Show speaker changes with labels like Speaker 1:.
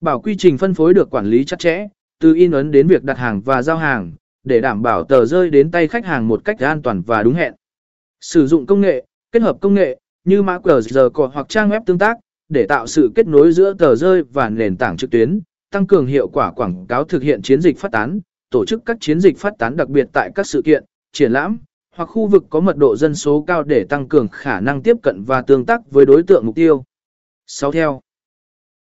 Speaker 1: Bảo quy trình phân phối được quản lý chặt chẽ, từ in ấn đến việc đặt hàng và giao hàng, để đảm bảo tờ rơi đến tay khách hàng một cách an toàn và đúng hẹn. Sử dụng công nghệ, kết hợp công nghệ như mã QR code hoặc trang web tương tác để tạo sự kết nối giữa tờ rơi và nền tảng trực tuyến, tăng cường hiệu quả quảng cáo thực hiện chiến dịch phát tán, tổ chức các chiến dịch phát tán đặc biệt tại các sự kiện, triển lãm hoặc khu vực có mật độ dân số cao để tăng cường khả năng tiếp cận và tương tác với đối tượng mục tiêu. 6. Theo